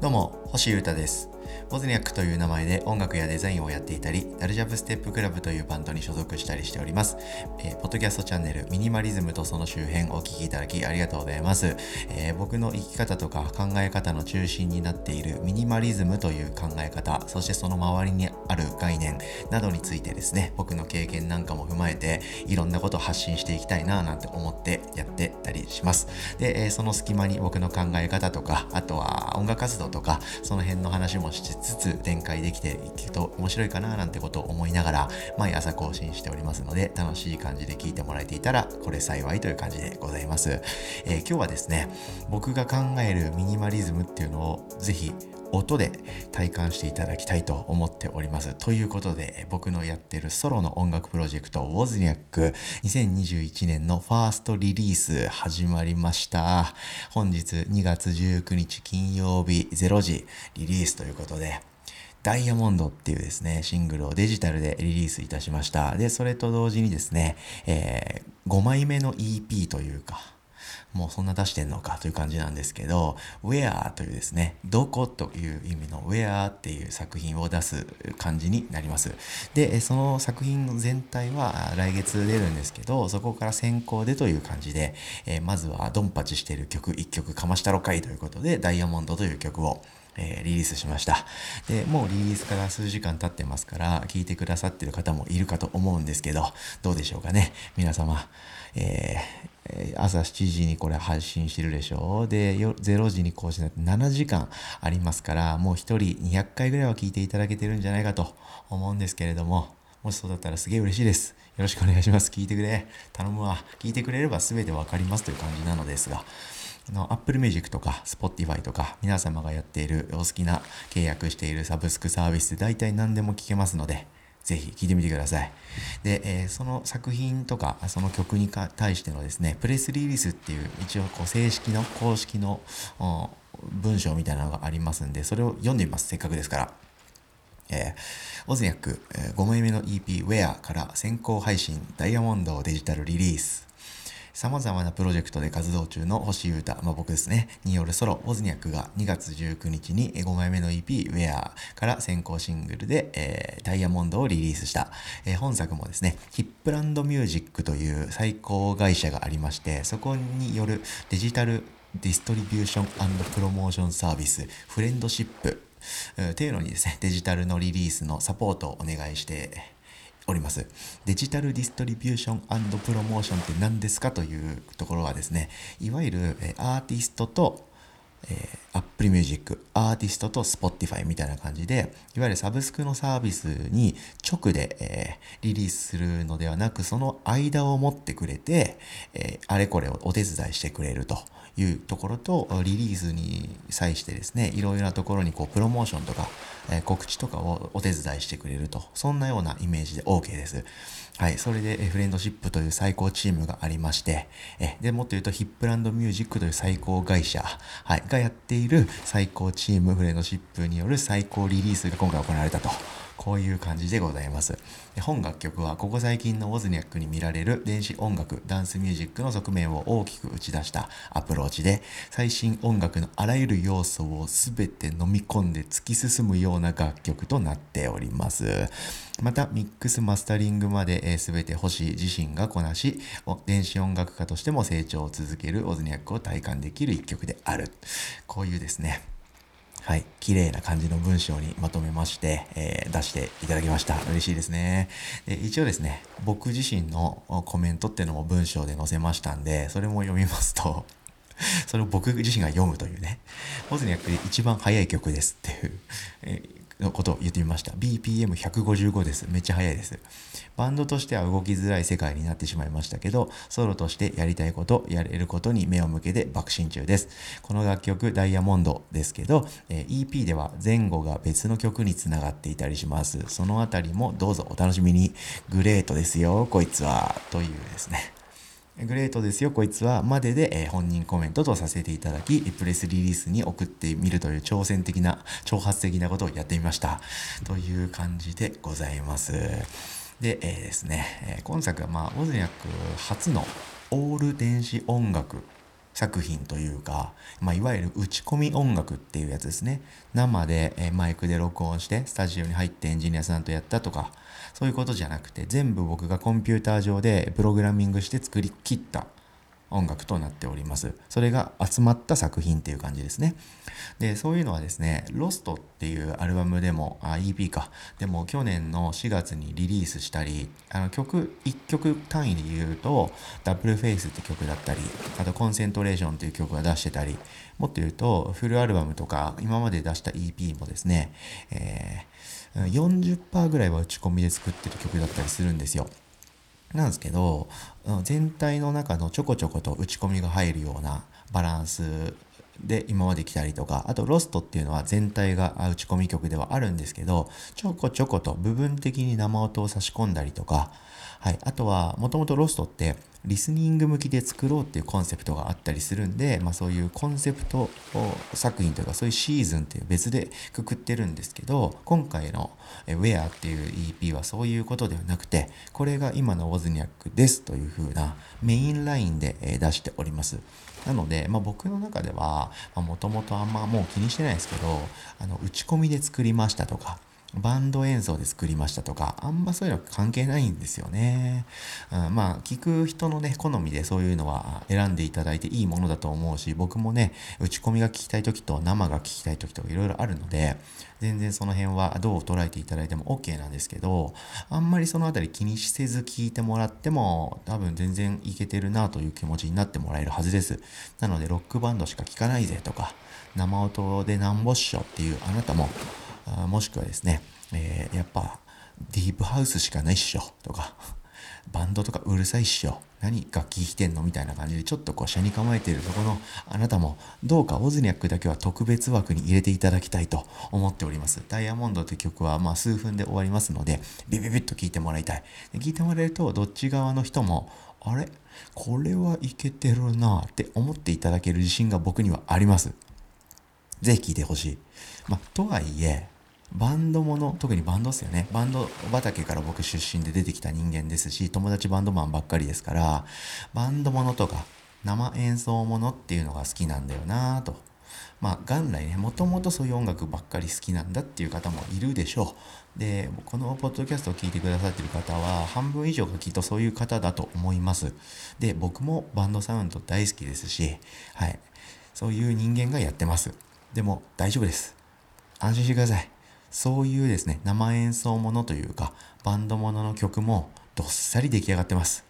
どうも、星優太です。ボズニャックという名前で音楽やデザインをやっていたり、ダルジャブステップクラブというバンドに所属したりしております。えーポッドキャストチャンネルミニマリズムとその周辺お聞きいただきありがとうございます。えー僕の生き方とか考え方の中心になっているミニマリズムという考え方、そしてその周りにある概念などについてですね、僕の経験なんかも踏まえて、いろんなことを発信していきたいなぁなんて思ってやってたりします。で、えーその隙間に僕の考え方とか、あとは音楽活動とか、その辺の話もしつつ展開できていくと面白いかななんてことを思いながら、毎朝更新しておりますので、楽しい感じで聞いてもらえていたら、これ幸いという感じでございます。えー今日はですね、僕が考えるミニマリズムっていうのをぜひ音で体感していただきたいと思っております。ということで、僕のやってるソロの音楽プロジェクト、ウォズニャック2021年のファーストリリース始まりました。本日2月19日金曜日0時リリースということで、ダイヤモンドっていうですね、シングルをデジタルでリリースいたしました。で、それと同時にですね、えー5枚目の EP というか、もうそんな出してんのかという感じなんですけど、Where というですね、どこという意味の Where っていう作品を出す感じになります。で、その作品全体は来月出るんですけど、そこから先行でという感じで、えーまずはドンパチしてる曲1曲かましたろかいということで、ダイヤモンドという曲をえーリリースしました。で、もうリリースから数時間経ってますから、聞いてくださってる方もいるかと思うんですけど、どうでしょうかね、皆様。えー朝7時にこれ配信してるでしょで、0時に更新になって7時間ありますから、もう1人200回ぐらいは聞いていただけてるんじゃないかと思うんですけれども、もしそうだったらすげえ嬉しいです。よろしくお願いします。聞いてくれ。頼むわ。聞いてくれれば全てわかりますという感じなのですが、あの Apple Music とか Spotify とか皆様がやっているお好きな契約しているサブスクサービスで大体何でも聞けますので、ぜひ聴いてみてください。で、えーその作品とか、その曲に対してのですね、プレスリリースっていう一応こう正式の公式の文章みたいなのがありますんで、それを読んでみます。せっかくですから。えーオズニャック、え5枚目の EP Where から先行配信ダイヤモンドデジタルリリース。様々なプロジェクトで活動中の星優太、まあ、僕ですね、によるソロ、オズニャックが2月19日に5枚目の EP Where から先行シングルで、えーダイヤモンドをリリースした、えー本作もですね、ヒップランドミュージックという最高会社がありまして、そこによるデジタルディストリビューションプロモーションサービス、フレンドシップ、えーっていうのにですね、デジタルのリリースのサポートをお願いしております。デジタルディストリビューションプロモーションって何ですかというところはですね、いわゆるアーティストとえー、Apple Music、アーティストと Spotify みたいな感じで、いわゆるサブスクのサービスに直で、えーリリースするのではなく、その間を持ってくれて、えーあれこれをお手伝いしてくれるというところと、リリースに際してですね、いろいろなところにこうプロモーションとか、えー告知とかをお手伝いしてくれると、そんなようなイメージで OK です。はい、それで、フレンドシップという最高チームがありまして、えでもっと言うとヒップランドミュージックという最高会社、はい、がやっている最高チームフレンドシップによる最高リリースが今回行われたと。こういう感じでございます。で本楽曲はここ最近のウォズニャックに見られる電子音楽、ダンスミュージックの側面を大きく打ち出したアプローチで、最新音楽のあらゆる要素を全て飲み込んで突き進むような楽曲となっております。また、ミックス、マスタリングまで、え全て星自身がこなし、電子音楽家としても成長を続けるオズニャックを体感できる一曲である。こういうですね、はい、綺麗な感じの文章にまとめまして、えー出していただきました。嬉しいですね。で一応ですね、僕自身のコメントっていうのも文章で載せましたんで、それも読みますと、それを僕自身が読むというね、ボズニャックで一番早い曲ですっていう、のことを言ってみました。BPM155 です。めっちゃ速いです。バンドとしては動きづらい世界になってしまいましたけど、ソロとしてやりたいこと、やれることに目を向けて爆心中です。この楽曲、ダイヤモンドですけど、え EP では前後が別の曲につながっていたりします。そのあたりもどうぞお楽しみに。グレートですよ、こいつは。というですね。グレートですよ、こいつは、までで、えー本人コメントとさせていただき、プレスリリースに送ってみるという挑戦的な、挑発的なことをやってみました。という感じでございます。で、えーですね、えー今作は、まあ、オズニャック初のオール電子音楽作品というか、まあ、いわゆる打ち込み音楽っていうやつですね。生で、えマイクで録音してスタジオに入ってエンジニアさんとやったとかそういうことじゃなくて全部僕がコンピューター上でプログラミングして作り切った。音楽となっております。それが集まった作品っていう感じですね。で、そういうのはですね、ロストっていうアルバムでも、あ、EP か。でも去年の4月にリリースしたり、あの曲、1曲単位で言うと、ダブルフェイスって曲だったり、あとコンセントレーションっていう曲が出してたり、もっと言うと、フルアルバムとか、今まで出した EP もですね、えー、40%ぐらいは打ち込みで作ってる曲だったりするんですよ。なんですけど全体の中のちょこちょこと打ち込みが入るようなバランスで今まで来たりとかあとロストっていうのは全体が打ち込み曲ではあるんですけどちょこちょこと部分的に生音を差し込んだりとかはい、あとはもともとロストってリスニング向きで作ろうっていうコンセプトがあったりするんで、まあ、そういうコンセプト作品というかそういうシーズンっていう別でくくってるんですけど今回の「Where」っていう EP はそういうことではなくてこれが今のウォズニャックですという風なメインラインで出しております。なので、まあ、僕の中ではもともとあんまもう気にしてないですけどあの打ち込みで作りましたとかバンド演奏で作りましたとか、あんまそういうのは関係ないんですよね。うん、まあ、聞く人のね、好みでそういうのは選んでいただいていいものだと思うし、僕もね、打ち込みが聞きたい時と生が聞きたい時とかいろいろあるので、全然その辺はどう捉えていただいても OK なんですけど、あんまりそのあたり気にせず聞いてもらっても、多分全然いけてるなという気持ちになってもらえるはずです。なので、ロックバンドしか聞かないぜとか、生音でなんぼっしょっていうあなたも、あもしくはですね、えー、やっぱディープハウスしかないっしょとか、バンドとかうるさいっしょ。何楽器弾いてんのみたいな感じでちょっとこう車に構えているところのあなたもどうかオズニャックだけは特別枠に入れていただきたいと思っております。ダイヤモンドという曲はまあ数分で終わりますのでビビビッと聴いてもらいたい。で聴いてもらえるとどっち側の人もあれ？これはいけてるなって思っていただける自信が僕にはあります。ぜひ聴いてほしい。まあ、とはいえ、バンドもの、特にバンドっすよね。バンド畑から僕出身で出てきた人間ですし、友達バンドマンばっかりですから、バンドものとか生演奏ものっていうのが好きなんだよなと。まあ、元来ね、もともとそういう音楽ばっかり好きなんだっていう方もいるでしょう。で、このポッドキャストを聞いてくださってる方は、半分以上がきっとそういう方だと思います。で、僕もバンドサウンド大好きですし、はい。そういう人間がやってます。でも大丈夫です。安心してください。そういうですね、生演奏ものというか、バンドものの曲もどっさり出来上がってます。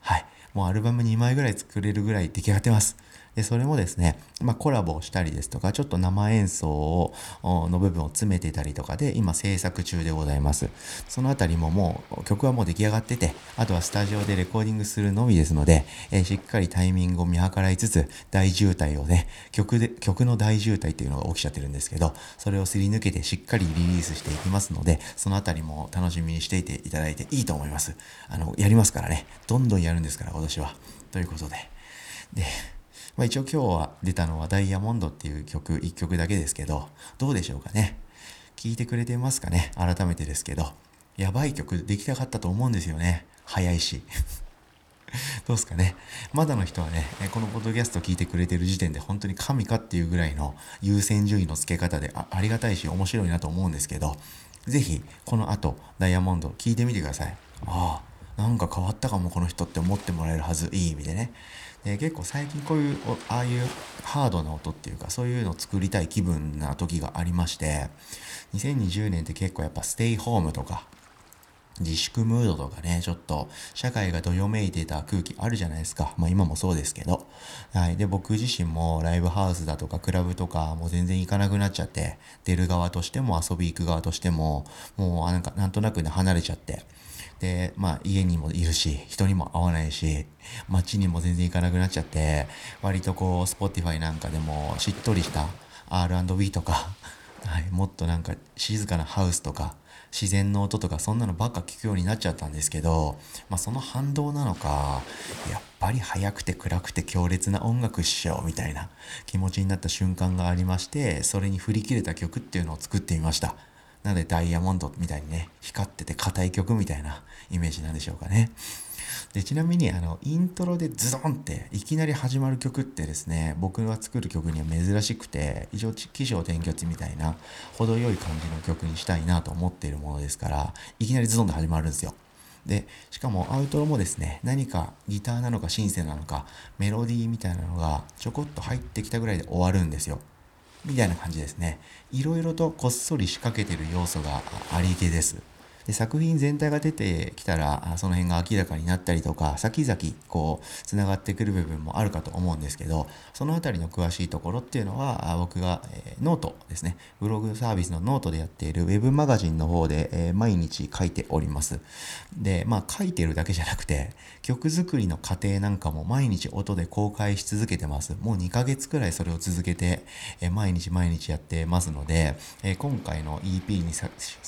はい。もうアルバム2枚ぐらい作れるぐらい出来上がってます。で、それもですね、まあ、コラボをしたりですとか、ちょっと生演奏をの部分を詰めてたりとかで、今制作中でございます。そのあたりももう、曲はもう出来上がってて、あとはスタジオでレコーディングするのみですので、えー、しっかりタイミングを見計らいつつ、大渋滞をね、曲で、曲の大渋滞っていうのが起きちゃってるんですけど、それをすり抜けてしっかりリリースしていきますので、そのあたりも楽しみにしていていただいていいと思います。あの、やりますからね。どんどんやるんですから、今年は。ということで。で、まあ、一応今日は出たのはダイヤモンドっていう曲1曲だけですけど、どうでしょうかね？聞いてくれてますかね？改めてですけど。やばい曲できたかったと思うんですよね。早いし。どうですかね？まだの人はね、このポッドキャスト聞いてくれてる時点で本当に神かっていうぐらいの優先順位の付け方であありがたいし面白いなと思うんですけど、ぜひこの後ダイヤモンド聞いてみてください。ああ、なんか変わったかもこの人って思ってもらえるはず。いい意味でね。で結構最近こういうああいうハードな音っていうかそういうのを作りたい気分な時がありまして2020年って結構やっぱステイホームとか自粛ムードとかね、ちょっと社会がどよめいてた空気あるじゃないですか。まあ今もそうですけど。はい。で、僕自身もライブハウスだとかクラブとかもう全然行かなくなっちゃって、出る側としても遊び行く側としても、もうなんかなんとなくね離れちゃって。で、まあ家にもいるし、人にも会わないし、街にも全然行かなくなっちゃって、割とこう、Spotify なんかでもしっとりした R&B とか、はい、もっとなんか静かなハウスとか、自然の音とかそんなのばっか聞くようになっちゃったんですけど、まあ、その反動なのかやっぱり速くて暗くて強烈な音楽っしょみたいな気持ちになった瞬間がありましてそれに振り切れた曲っていうのを作ってみました。なのでダイヤモンドみたいにね光ってて硬い曲みたいなイメージなんでしょうかねでちなみにあのイントロでズドンっていきなり始まる曲ってですね僕が作る曲には珍しくて一応起承転結みたいな程よい感じの曲にしたいなと思っているものですからいきなりズドンと始まるんですよ。でしかもアウトロもですね何かギターなのかシンセなのかメロディーみたいなのがちょこっと入ってきたぐらいで終わるんですよみたいな感じですね。いろいろとこっそり仕掛けてる要素がありげです。で作品全体が出てきたらその辺が明らかになったりとか先々こうつながってくる部分もあるかと思うんですけどその辺りの詳しいところっていうのは僕が、え、ノートですね。ブログサービスのノートでやっているウェブマガジンの方で、え、毎日書いております。でまあ書いてるだけじゃなくて曲作りの過程なんかも毎日音で公開し続けてます。もう2ヶ月くらいそれを続けて、え、毎日毎日やってますので、え今回の EP に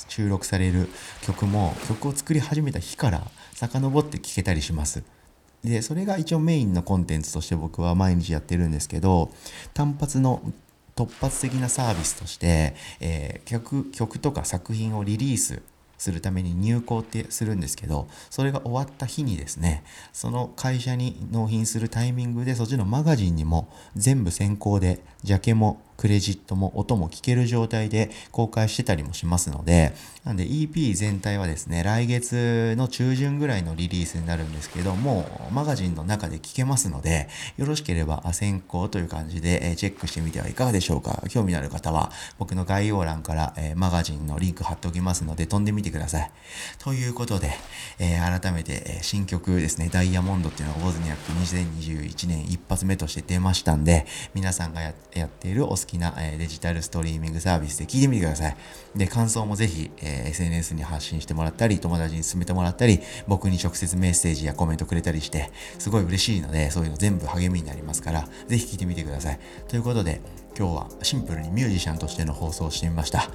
収録される曲も曲を作り始めた日から遡って聴けたりします。でそれが一応メインのコンテンツとして僕は毎日やってるんですけど単発の突発的なサービスとして、えー、曲曲とか作品をリリースするために入稿ってするんですけどそれが終わった日にですねその会社に納品するタイミングでそっちのマガジンにも全部先行でジャケもクレジットも音も聞ける状態で公開してたりもしますので、なんで EP 全体はですね、来月の中旬ぐらいのリリースになるんですけども、マガジンの中で聞けますので、よろしければ先行という感じでチェックしてみてはいかがでしょうか。興味のある方は僕の概要欄からマガジンのリンク貼っておきますので飛んでみてください。ということで、え、改めて新曲ですね、ダイヤモンドっていうのがウォズニアック2021年一発目として出ましたんで、皆さんがやっているおきな、えデジタルストリーミングサービスで聞いてみてください。で、感想もぜひ、え、SNS に発信してもらったり、友達に勧めてもらったり、僕に直接メッセージやコメントくれたりして、すごい嬉しいので、そういうの全部励みになりますから、ぜひ聞いてみてください。ということで、今日はシンプルにミュージシャンとしての放送をしてみました。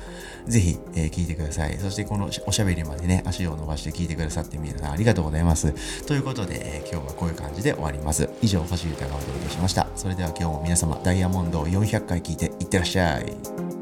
ぜひ、えー、聞いてください。そしてこのおしゃべりまでね、足を伸ばして聞いてくださって皆さんありがとうございます。ということで、えー、今日はこういう感じで終わります。以上、星歌がお届けしました。それでは今日も皆様、ダイヤモンドを400回聞いていってらっしゃい。